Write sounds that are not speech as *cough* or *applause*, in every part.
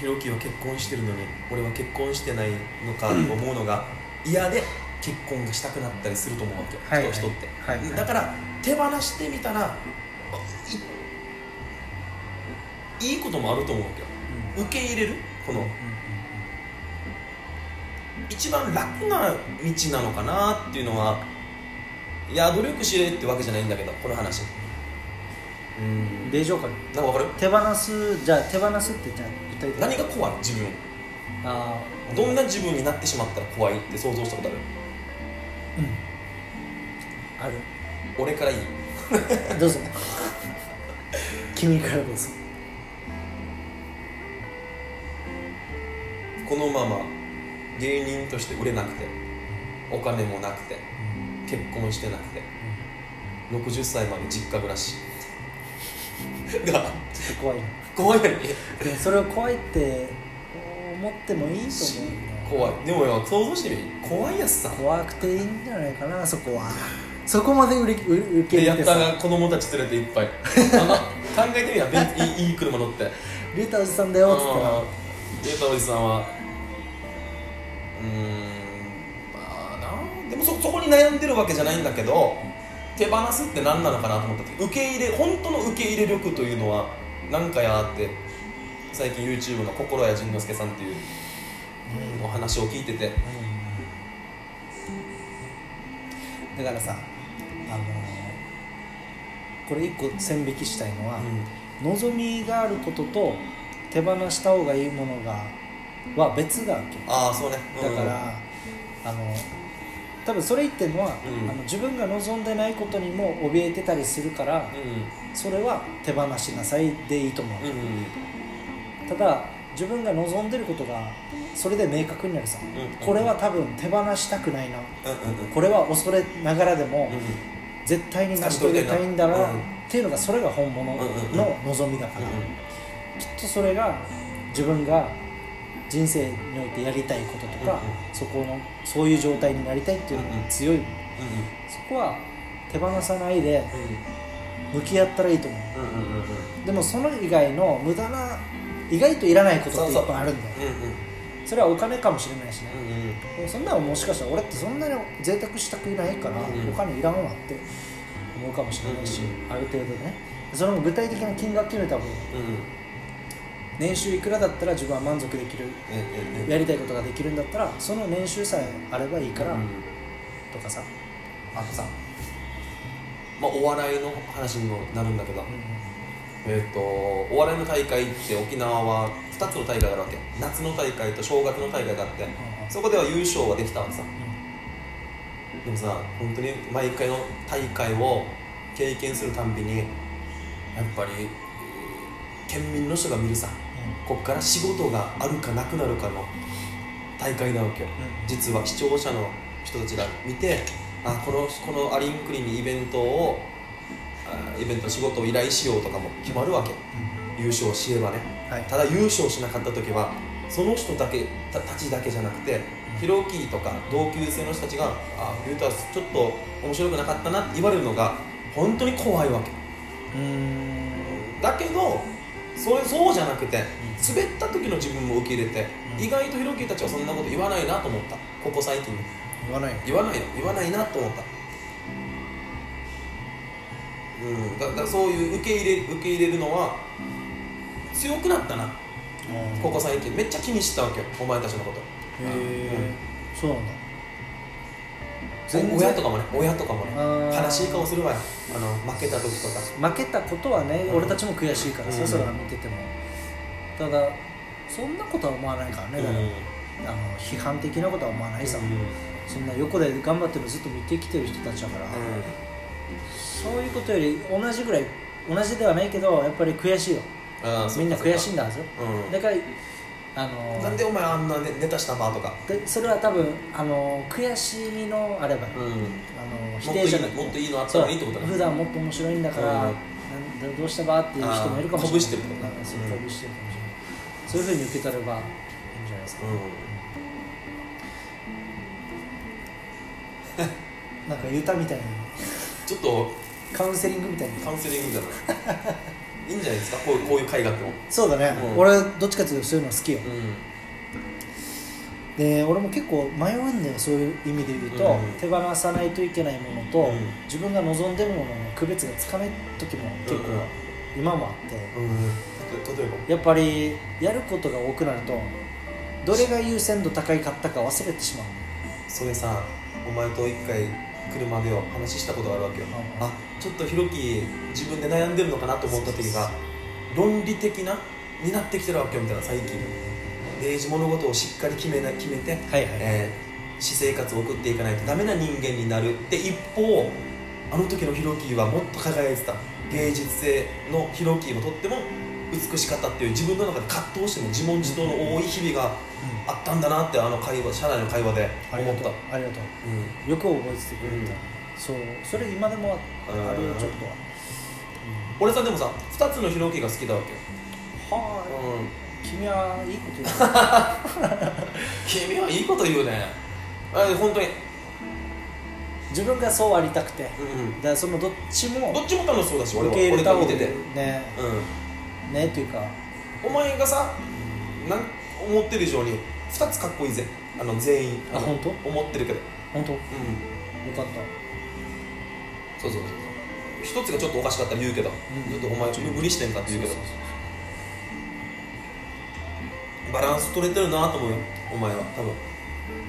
ひろきは結婚してるのに俺は結婚してないのかと思うのが嫌で結婚がしたくなったりすると思うわけよ、はい。はい人人って、はい。はい。だから手放してみたらいいいこともあると思うわけよ。受け入れる？この。一番楽な道なのかなっていうのはいや努力しれってわけじゃないんだけどこの話。うん。でしょうかな。んかわかる？手放すじゃあ手放すってじゃあ何が怖い？自分。あー。どんな自分になってしまったら怖いって想像したことある？ある。俺からいい？*laughs* どうぞ。君からどうぞ。このまま芸人として売れなくてお金もなくて結婚してなくて60歳まで実家暮らし。がちょっと怖いな怖いのにでもそれを怖いって思ってもいいと思う怖い。でもよ想像してみ怖いやつさ。怖くていいんじゃないかなそこは。そこまで受けでやった入れてさ。が子供たち連れていっぱい。考えてみやいいいい車乗って。*laughs* リータおじさんだよっつったらあーデータおじさんは。うーんまあな。でもそそこに悩んでるわけじゃないんだけど手放すって何なのかなと思った時受け入れ本当の受け入れ力というのは何かやって最近 YouTube の心谷仁之助さんっていうお話を聞いてて。だからさあのーこれ一個線引きしたいのは、望みがあることと手放した方がいいものがは別だわけ。ああそうね、うん。だから、あの多分それ言ってるのは、うん。あの自分が望んでないことにも怯えてたりするから、うそれは手放しなさいでいいと思う、んうんただ自分が望んでることがそれで明確になるさ、うんこれは多分手放したくないな。これは恐れながらでも、うん絶対に成し遂げたいんだな、うんっていうのがそれが本物の望みだから、きっとそれが自分が人生においてやりたいこととか、うんうん。そこのそういう状態になりたいっていうのが強い、うんそこは手放さないで向き合ったらいいと思う。うんうんうんうん。でもその以外の無駄な意外といらないことっていっぱいあるんだよ。うんうん。それはお金かもしれないしね、うんうん。そんなのもしかしたら俺ってそんなに贅沢したくないから、うんお金いらんわって思うかもしれないし、ある程度ね。それも具体的な金額決めた方がいい年収いくらだったら自分は満足できるやりたいことができるんだったらその年収さえあればいいから、うん。とかさ、あとさまあお笑いの話にもなるんだけど、えっ、とお笑いの大会って沖縄は2つの大会があるわけ。夏の大会と正月の大会があってそこでは優勝はできたわけさ。でもさ本当に毎回の大会を経験するたんびにやっぱりえー県民の人が見るさここから仕事があるかなくなるかの大会なわけよ、うん。実は視聴者の人たちが見てあこのこのアリンクリにイベントをあイベント仕事を依頼しようとかも決まるわけ。優勝しればね。はい。ただ優勝しなかった時はその人だけたたちだけじゃなくてヒロキとか同級生の人たちが「あユータちょっと面白くなかったな」って言われるのが本当に怖いわけ。うん。だけどそれそうじゃなくて滑った時の自分も受け入れて、うん。意外とヒロキたちはそんなこと言わないなと思った。ここ最近。言わない。言わないよ言わないなと思った。うん。だだからそういう受け入れ受け入れるのは強くなったな。ここ最近。めっちゃ気にしてたわけよ。お前たちのこと。へえそうなんだ。お親とかもね親とかもね悲しい顔するわよ。あの負けた時とか。負けたことはね、うん。俺たちも悔しいからさ、うん。それは見てても。ただそんなことは思わないからね、だからあの批判的なことは思わないさ、そんな横で頑張ってもずっと見てきてる人たちだから、そういうことより同じぐらい同じではないけどやっぱり悔しいよ。みんな悔しいんだはず。うん。だからあのなんでお前あんなネネタしたばとか。でそれは多分あの悔しみのあれば、うん。あの否定じゃなくてもっといいのもっといいのあってことだね。普段もっと面白いんだから、うん。なんどうしたばっていう人もいるかもしれない。してるってことうんそうしてるかもしれないそういうふうに受け取ればいいんじゃないですか、*laughs* なんか歌みたいに。ちょっとカウンセリングみたいに。カウンセリングじゃないいいんんじゃないですか？こういうこういう回があって。もそうだね、うん。俺どっちかっていうとそういうの好きよ。うん。で俺も結構迷うんだよそういう意味で言うと、うん。手放さないといけないものと、うん。自分が望んでるものの区別がつかない時も結構今もあって、うん。例えば？やっぱりやることが多くなるとどれが優先度高いかったか忘れてしまう。それさお前と一回車でよ話したことがあるわけよ、うんあちょっとひろき自分で悩んでるのかなと思った時が論理的なになってきてるわけよみたいな最近。で物事をしっかり決めな決めて、はいはいえー私生活を送っていかないとダメな人間になるで一方あの時のヒロキはもっと輝いてた。芸術性のヒロキもとっても美しかったっていう自分の中で葛藤しても自問自答の多い日々があったんだなってあの会話社内の会話でありがとう思ったありがとう。んうよく覚えててくれた、うん。そうそれ今でもあうんるよちょっとは、俺さでもさ2つのヒロキが好きだわけ。よ、はうん、い君はいいこと言う *laughs* 君はいいこと言うね。あ本当に、自分がそうありたくて。だかうん。らそのどっちもどっちも楽しそうだし俺は。俺が見てて、ねうん、ねっていうか。お前がさなん思ってる以上に2つかっこいいぜ。あの全員のあ本当？思ってるけど。本当？ようん。かった。そうそうそうそう。一つがちょっとおかしかったら言うけど、うん。ちょっとお前ちょっと無理してんかって言うけど。そうそうバランス取れてるなと思うよ。お前は。多分。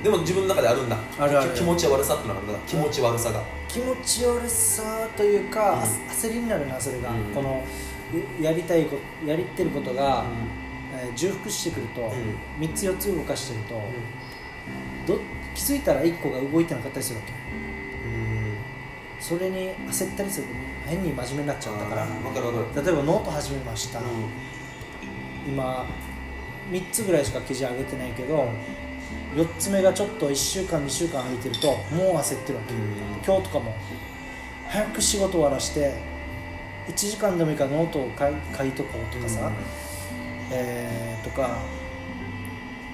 でも自分の中であるんだ。あるある。き気持ち悪さってのがあるんだ。気持ち悪さが。気持ち悪さというか、うん。あ焦りになるなそれが、うん。このややりたいことやりってることが、えー重複してくると、ん。3つ4つ動かしてると、ど気づいたら1個が動いてなかったりするわけ。うん。それに焦ったりすると変に真面目になっちゃったから。例えばノート始めました、う今3つぐらいしか記事上げてないけど4つ目がちょっと1週間2週間空いてるともう焦ってるわけ、ん。今日とかも早く仕事終わらして1時間でもいいからノートを書い書いとこうとかさ、えーとか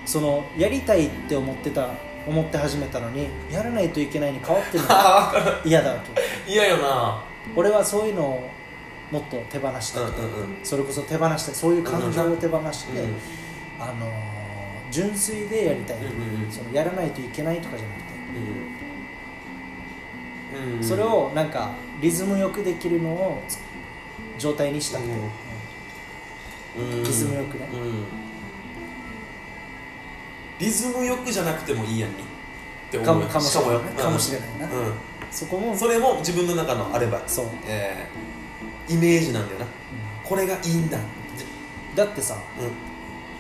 そのやりたいって思ってた思って始めたのにやらないといけないに変わってるのが *laughs* 嫌だわけ。嫌よな。俺はそういうのをもっと手放して、うんうんうん。それこそ手放してそういう感情を手放して、うんあのー純粋でやりたい、うんうんうん。そのやらないといけないとかじゃなくて、うん。うん。それをなんかリズムよくできるのをつ状態にしたくて、うんうんリズムよくね。うん。リズムよくじゃなくてもいいやんにって思う。かもかもしれないかもしれないなうそこも。んそれも自分の中のあればそう、えーイメージなんだよな。これがいいんだ。だってさうん。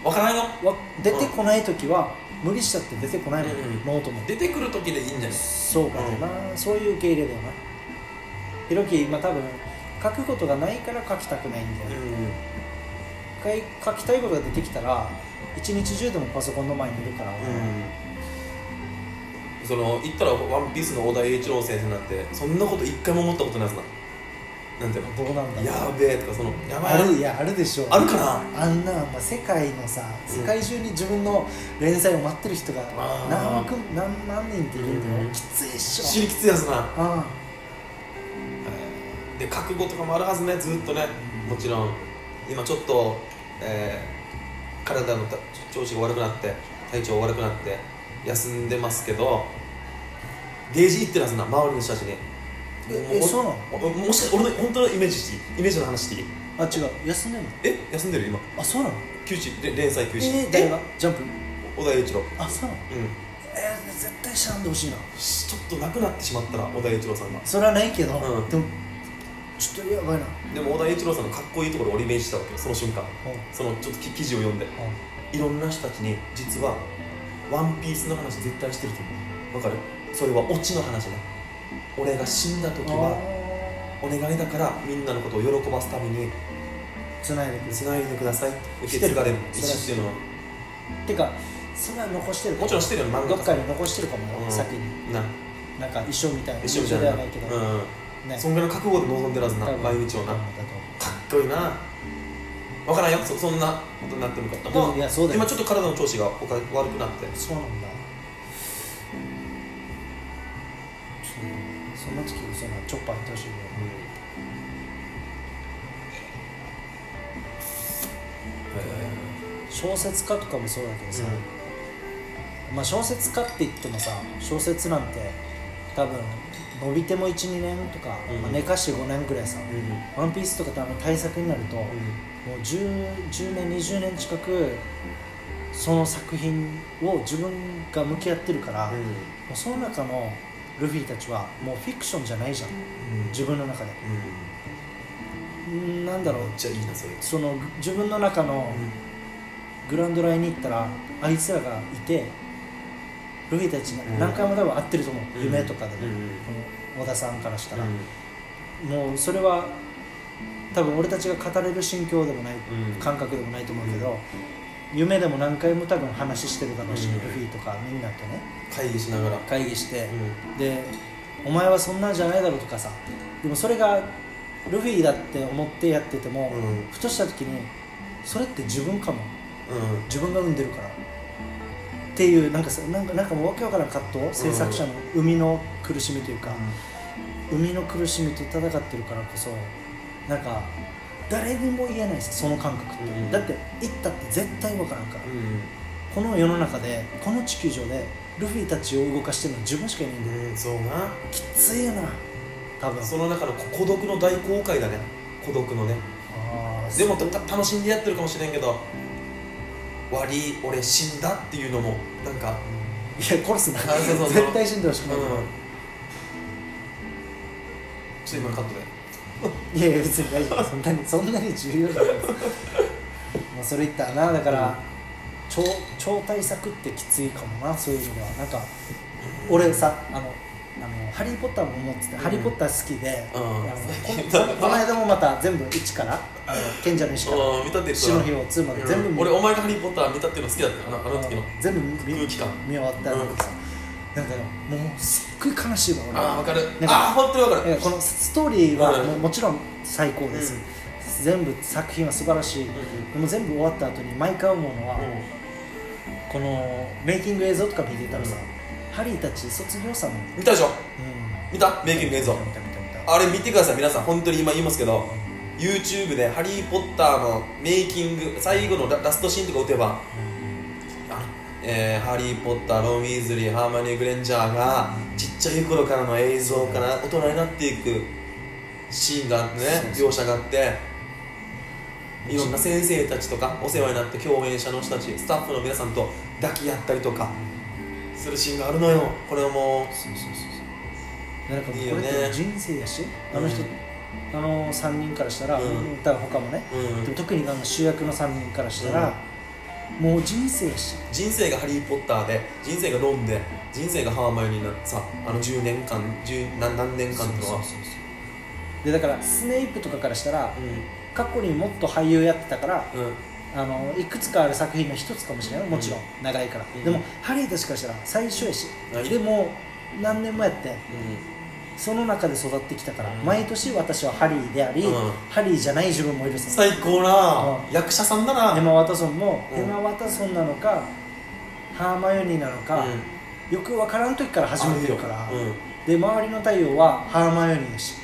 分からんよ。わ出てこない時は無理したって出てこないもん、うんうんノートも。出てくる時でいいんじゃない？そうかもな、そういう受け入れだよな。ひろき今多分書くことがないから書きたくないんだよ、書い書きたいことが出てきたら一日中でもパソコンの前にいるから、うん。その言ったら「ワンピースの小田栄一郎先生なんてそんなこと一回も思ったことないやつななんていうの？どうなんだろう。やべえとかそのやばい。あるいやあるでしょう。あるかな？あんな、まあ、世界のさ世界中に自分の連載を待ってる人があー何億何万人っているんだよ、うん。きついっしょ。死にきついやつなあで覚悟とかもあるはずねずっとね。もちろん。今ちょっと、えー体のた調子が悪くなって体調悪くなって休んでますけどゲージいってるはずな周りの人たちに。もええそうなの？もし俺の本当のイメージしてイメージの話していい？あ違う。休んでんの？え休んでる今。あそうなの？休止。で連載休止。えー、誰が？ジャンプ？小田栄一郎。あそうなの？うん。えー、絶対知らんでほしいな。ちょっと亡くなってしまったら小田栄一郎さんが。それはないけど、うん。でもちょっとやばいな。でも小田栄一郎さんのかっこいいところを俺イメージしたわけよその瞬間そのちょっと記記事を読んで。いろんな人たちに実はワンピースの話絶対してると思う。わかる？それはオチの話ね。俺が死んだ時はお願いだからみんなのことを喜ばすためにつないでくるつないでください。受け継がれるしてる意思っていうのは。てかそれは残してるかも。ちろんしてるよ漫画どっかに残してるかもよ、うん。先に。な。なんか一緒みたいな。一緒みたいな。ではないけど、うんね。そんぐらいの覚悟で臨んでるはずな毎日をな。多かっこいいな。分からんよ。そそんなことになってるのかでもいやそうだよ。今ちょっと体の調子がおか悪くなって。とそうなんだ。そんな時そんなチョッパー行ってほしいよ小説家とかもそうだけどさ、まあ小説家って言ってもさ小説なんて多分伸びても12年とか、うん。まあ、寝かして5年ぐらいさうん「ワンピースとか多分大作になると、もう 10, 10年20年近くその作品を自分が向き合ってるから、もうその中のルフィたちはもうフィクションじゃないじゃん。うん。自分の中で。ん。なんだろう。ゃいいなそれ。その自分の中のグラウンドラインに行ったらあいつらがいてルフィたちうん。何回も多分会ってると思う、うん。夢とかでこの小田さんからしたら、うもうそれは多分俺たちが語れる心境でもない、ん。感覚でもないと思うけど、夢でも何回も多分話してるだろうし、うん。ルフィとかみんなとね。会議しながら。会議して、うん。でお前はそんなんじゃないだろうとかさ。でもそれがルフィだって思ってやってても、うん。ふとした時にそれって自分かも。うん。自分が生んでるからっていうなんかさなんかなんかもうわけわからん葛藤制作者の生みの苦しみというか、生みの苦しみと戦ってるからこそなんか誰にも言えないですその感覚って、うん。だって行ったって絶対わからんから、うん。この世の中でこの地球上でルフィたちを動かしてるのは自分しかいないんだよ、うんそうな。きついよな。多分。その中の孤独の大公開だね。孤独のね。でもた楽しんでやってるかもしれんけど悪い俺死んだっていうのもなんかいや殺すな。あそうそうそう。絶対死んでほしくない、うん。ちょっと今のカットで。*laughs* いやいや別に大丈夫。そんなにそんなに重要じゃないです。*laughs* まあそれ言ったらな。だから、超超大作ってきついかもな。そういう意味では。なんか俺さあのあのハリー・ポッターも思ってて、うん。ハリー・ポッター好きで、うん。あのここ *laughs* この間もまた全部1からあの賢者の石からうん見たって死の日を2まで全部見うん。俺お前がハリー・ポッター見たっていうの好きだったよあのあの時の。全部見見終わったんだけどさ、なんかもうすっごい悲しいわ俺。ああ分かる。なんかああ本当に分かる。えーこのストーリーはうん。もうもちろん最高です、全部作品は素晴らしい、んでも全部終わった後に毎回思うのは、このメイキング映像とか見てたらさ、ハリーたち卒業したの見たでしょ？うん。見た？メイキング映像。見た見た見たあれ見てください皆さん。本当に今言いますけど YouTube で「ハリー・ポッター」のメイキング最後のララストシーンとか打てばあのえーハリー・ポッターロン・ウィーズリーハーマニー・グレンジャーがちっちゃい頃からの映像から大人になっていくシーンがあってね描写があっていろんな先生たちとかお世話になった共演者の人たちスタッフの皆さんと抱き合ったりとかするシーンがあるのよ。これはもそうそうそうなんかこれって人生やしあの人、うんあの3人からしたら、うん。多分他もね、う、うん。でも特にあの主役の3人からしたら、もう人生やし。人生がハリー・ポッターで人生がロンで人生がハーマイオニーなさあの10年間10何何年間っては。でだからスネイプとかからしたらう過去にもっと俳優やってたからんうんあのいくつかある作品の一つかもしれない。もちろん、長いから、うん。でもハリーたちからしたら最初やし、はい。でも何年もやってうその中で育ってきたから、うん。毎年私はハリーであり、うん。ハリーじゃない自分もいるんさ最高なうん。役者さんだな。エマ・ワトソンも、うん。エマ・ワトソンなのかハーマイオニーなのか、よく分からん時から始めてるから、うん。で周りの太陽はハーマイオニーやし。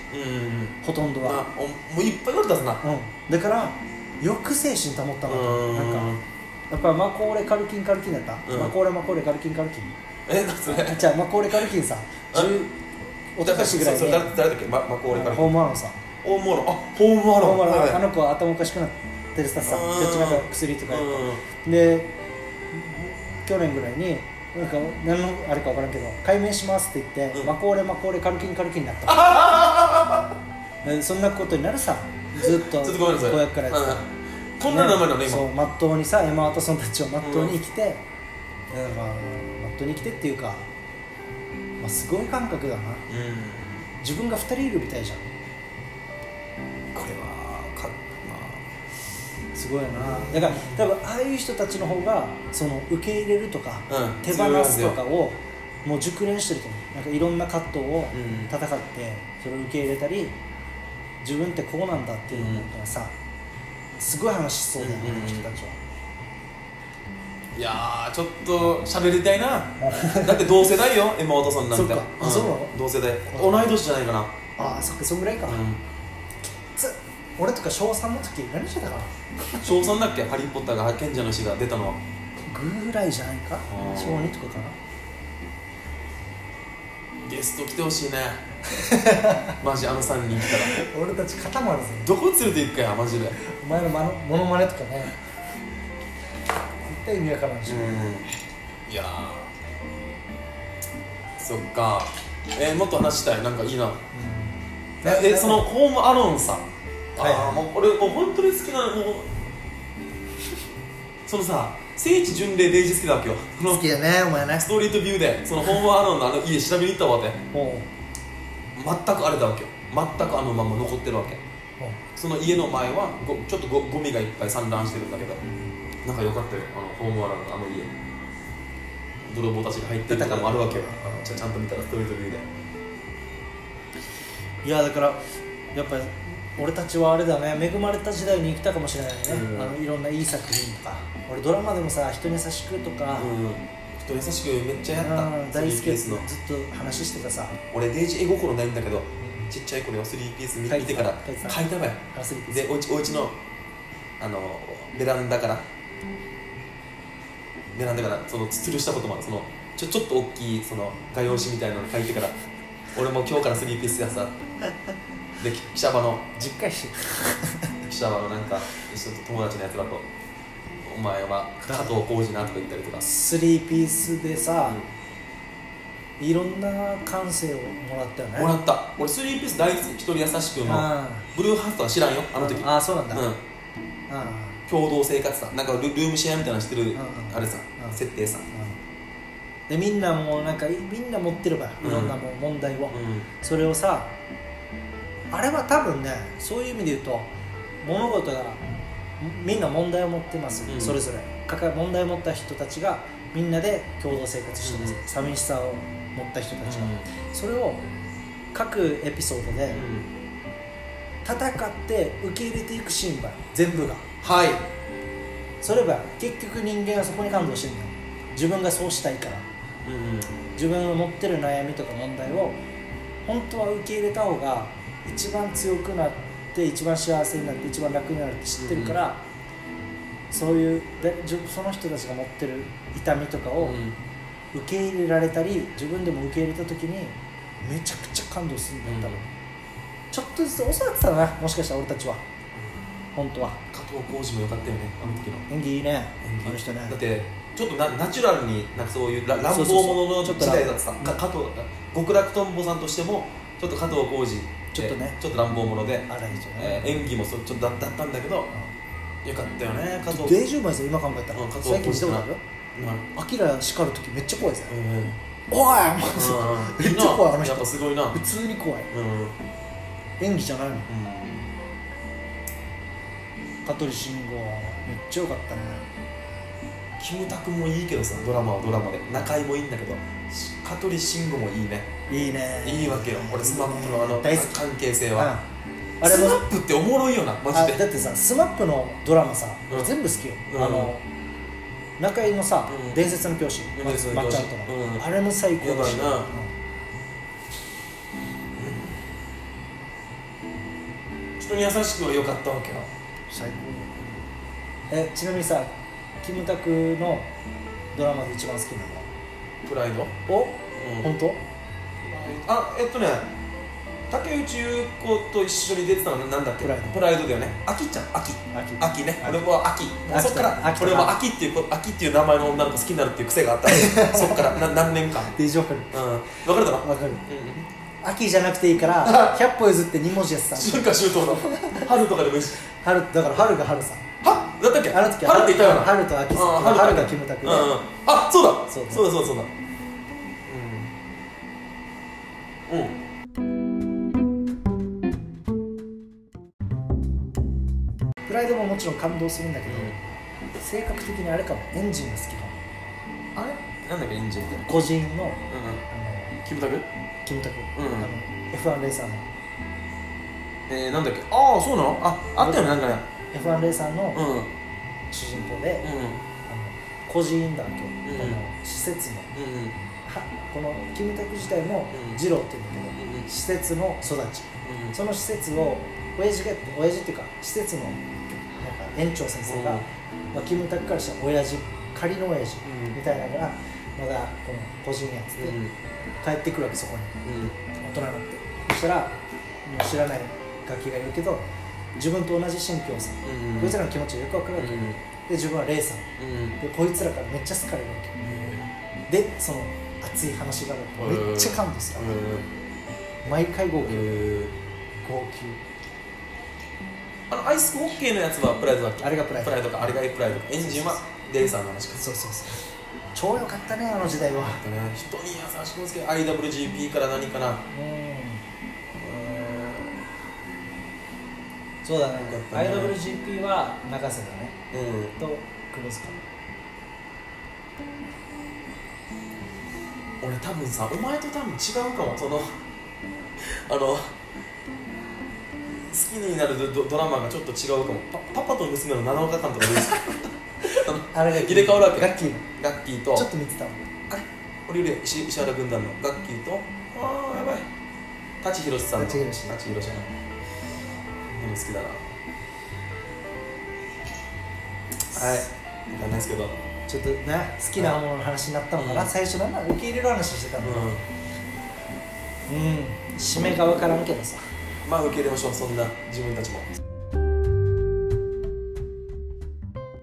ほとんどは、もういっぱい言われたすなうん、だからよく精神保ったなとうん。なんかやっぱマコーレ・カルキン・カルキンだった、うん。マコーレ・マコーレ・カルキン・カルキン。えそれじゃあマコーレ・カルキンさあ10おととしぐらいで。そそれ誰誰だっけ？ままこ俺からホームアローンさホームアローン。あホームアローン。ホームアローン、はいあの子は頭おかしくなってるささうん。ちなんか薬とかで去年ぐらいになんか何のあれか分からんけど解明しますって言って、うん。マコーレマコーレカルキンカルキンになった。*laughs* でそんなことになるさずっとちょっとごめんなさい。子役からやってた。うんこんな名前なのね今。そうまっとうにさエマ・ワトソンたちをまっとうに生きて、うん。まっとうに生きてっていうか、まあ、すごい感覚だな。うん。自分が2人いるみたいじゃん。これはかますごいよな。だから多分ああいう人たちの方がその受け入れるとか、あうん。手放すとかをもう熟練してると思う。なんかいろんな葛藤をうん。戦ってそれを受け入れたり自分ってこうなんだっていうのがさ、すごい話しそうだよね、うんうんうん。人たちは。いやーちょっと喋りたいな。だって同世代よエマ・ワトソンなんて。そっか。あそうなの？同世代。同い年じゃないかな。ああそっかそんぐらいか、うん。つ俺とか小3の時何してたかな？小3だっけ？ハリー・ポッターが賢者の石が出たのは。ぐらいじゃないか？小2とかかな？ゲスト来てほしいね *laughs* マジあの3人来たら。俺たち固まるぜ。どこ連れて行くかやマジで。お前のまのモノマネとかね。絶対意味わからんし、うん。いやー。そっか。えーもっと話したい。なんかいいな。ええそのホームアローンさはいあーもう俺もう本当に好きなもうそのさ聖地巡礼デイジ好きだわけよ。好きだねお前ね。ストリートビューでそのホームアローンのあの家調べに行ったわけも全くあれだわけよ。全くあのまま残ってるわけ。うその家の前はごちょっとごゴミがいっぱい散乱してるんだけど。なん。か良かったよ。あのホームアローンのあの家。泥棒たちが入ってるとかもあるわけよ。ちゃんと見たらストリートビューで。いやだからやっぱり俺たちはあれだね。恵まれた時代に生きたかもしれないね、うん。あのいろんないい作品とか。俺ドラマでもさ人に優しくとか、うん人優しくめっちゃやった。うん大好き。スリーピースの。ずっと話してたさ。俺デイジ絵心ないんだけどちっちゃい頃リーピース見てた見てから書いてた書いたわよアスリートでおうちおうちのあのベランダからベランダからその吊るしたこともある。そのちょちょっと大きいその画用紙みたいなの書いてから俺も今日からスリーピースやさでき記者場の実家し記者場のなんか一緒と友達のやつらとお前は加藤浩次なとか言ったりとか。スリーピースでさ、いろんな感性をもらったよね。もらった。俺スリーピース大好き一人優しくの。あブルーハーツとか知らんよあの時。ああそうなんだ、うん。あ共同生活さ。なんかルルームシェアみたいなのしてるんうんあれさうん。設定さあでみんなもうなんかいみんな持ってるばいろんなもう問題を、うん。それをさあれは多分ねそういう意味で言うと物事がみんな問題を持ってます、うん。それぞれ。問題を持った人たちがみんなで共同生活してます、うん。寂しさを持った人たちが、それを各エピソードで戦って受け入れていくシーンばい全部が。はい。それば結局人間はそこに感動してるんだよ。自分がそうしたいから。うん自分の持ってる悩みとか問題を本当は受け入れた方が一番強くなって一番幸せになって一番楽になるって知ってるから、そういうでその人たちが持ってる痛みとかを受け入れられたり自分でも受け入れた時にめちゃくちゃ感動するんだよ多分、ちょっとずつ教わってたなもしかしたら俺たちは。本当は。加藤浩次もよかったよねあの時の。演技いいね演技。あの人ね。だってちょっとなナチュラルになんかそういうラ乱暴者の時ちょっと代だってさう。んか加藤極楽とんぼさんとしてもちょっと加藤浩次ちょっとね。ちょっと乱暴者で、演技もそちょっとだだったんだけどよかったよね加藤。デージうまいぞ今考えたら。うん最近見たことあるようん。アキラ叱る時めっちゃ怖いぜ。うんおい！うんめっちゃ怖いあの人。やっぱすごいな。普通に怖い。演技じゃないの香取慎吾めっちゃよかったねキムタクもいいけどさドラマはドラマで。中居もいいんだけど香取慎吾もいいね。いいね。いいわけよ。俺スマップのあの大好き。関係性うん。はあれもスマップっておもろいよなマあジで。だってさスマップのドラマさ、うん。全部好きよ、うん。あの中居のさ、うん。伝説の教師。まっちゃんとの、うん。あれも最高だし。な。うん。人に優しくは良かったわけよ。最高。えちなみにさキムタクのドラマで一番好きなプライド、のお、うん。本当？あえっとね竹内優子と一緒に出てたのなんだっけ？プライド。プライドだよね。秋ちゃん。秋秋秋ね。秋俺は秋秋そっから俺も秋っていう子秋っていう名前の女の子好きになるっていう癖があった *laughs* そっからな何年間？デージわかるうん。分かるだろ？わかる。うん。秋じゃなくていいから *laughs* 100歩譲って2文字やつさ春夏秋冬の。春とかでもいいし。春だから春が春さ。はだったっけ？あの時春って言ったよな？春と秋。さあ春春がキムタクでうんうん。あそうだ。そうだ。そうだそうだ。そうだうん。うん。プライドももちろん感動するんだけど、性格的にあれかも。エンジンが好きかも。あれ？なんだっけ？エンジンって？個人のうんうん。あのキムタク？キムタク、うんあの F1 レーサーの。えー、なんだっけ？ああそうなの？ああったよねなんかね F1 レーサーの主人公で、うん。あの孤児院だっけ、ん。この施設のうんこのキムタク自体もうん。二郎って言うんだけど、うん施設の育ち。うんその施設を親父が親父っていうか施設のなんか園長先生が、うん。まあ、キムタクからしたら親父仮の親父うん。みたいなのがまだこの個人やつでうん帰ってくるわけそこに。うん。大人になって。そしたらもう知らないガキがいるけど自分と同じ心境さ、うんこいつらの気持ちがよくわかるわけ、で自分はレイさん。うんでこいつらからめっちゃ好かれるわけ。でその熱い話があるめっちゃ感動する毎回号泣うん号泣。あのアイスホッケーのやつはプライドだっけ？あれがプライド。プライドか。あれがプライドエンジンはレーサーの話か。そうそうそう。超良かったねあの時代は。ね。人に優しくつけ IWGP から何かな。うんそうだねよかったね IWGP は中瀬だね。うん。と黒塚。俺多分さお前と多分違うかも。そのあの好きになるドドラマがちょっと違うかも。パパパと娘の7日間とかであれが入れ替わるわけ。ガッキーの。ガッキーと。ちょっと見てたもんあれ？俺よ。石石原軍団のガッキーと。ああやばい。舘ひろしさんの。舘ひろし。舘ひろしやな。でも好きだな。はい。わかんないですけど。ちょっとね好きなものの話になったのかな、うん。最初なんなら受け入れる話してたの。ううん。締めが分からんけどさ。んまあ受け入れましょう。そんな自分たちも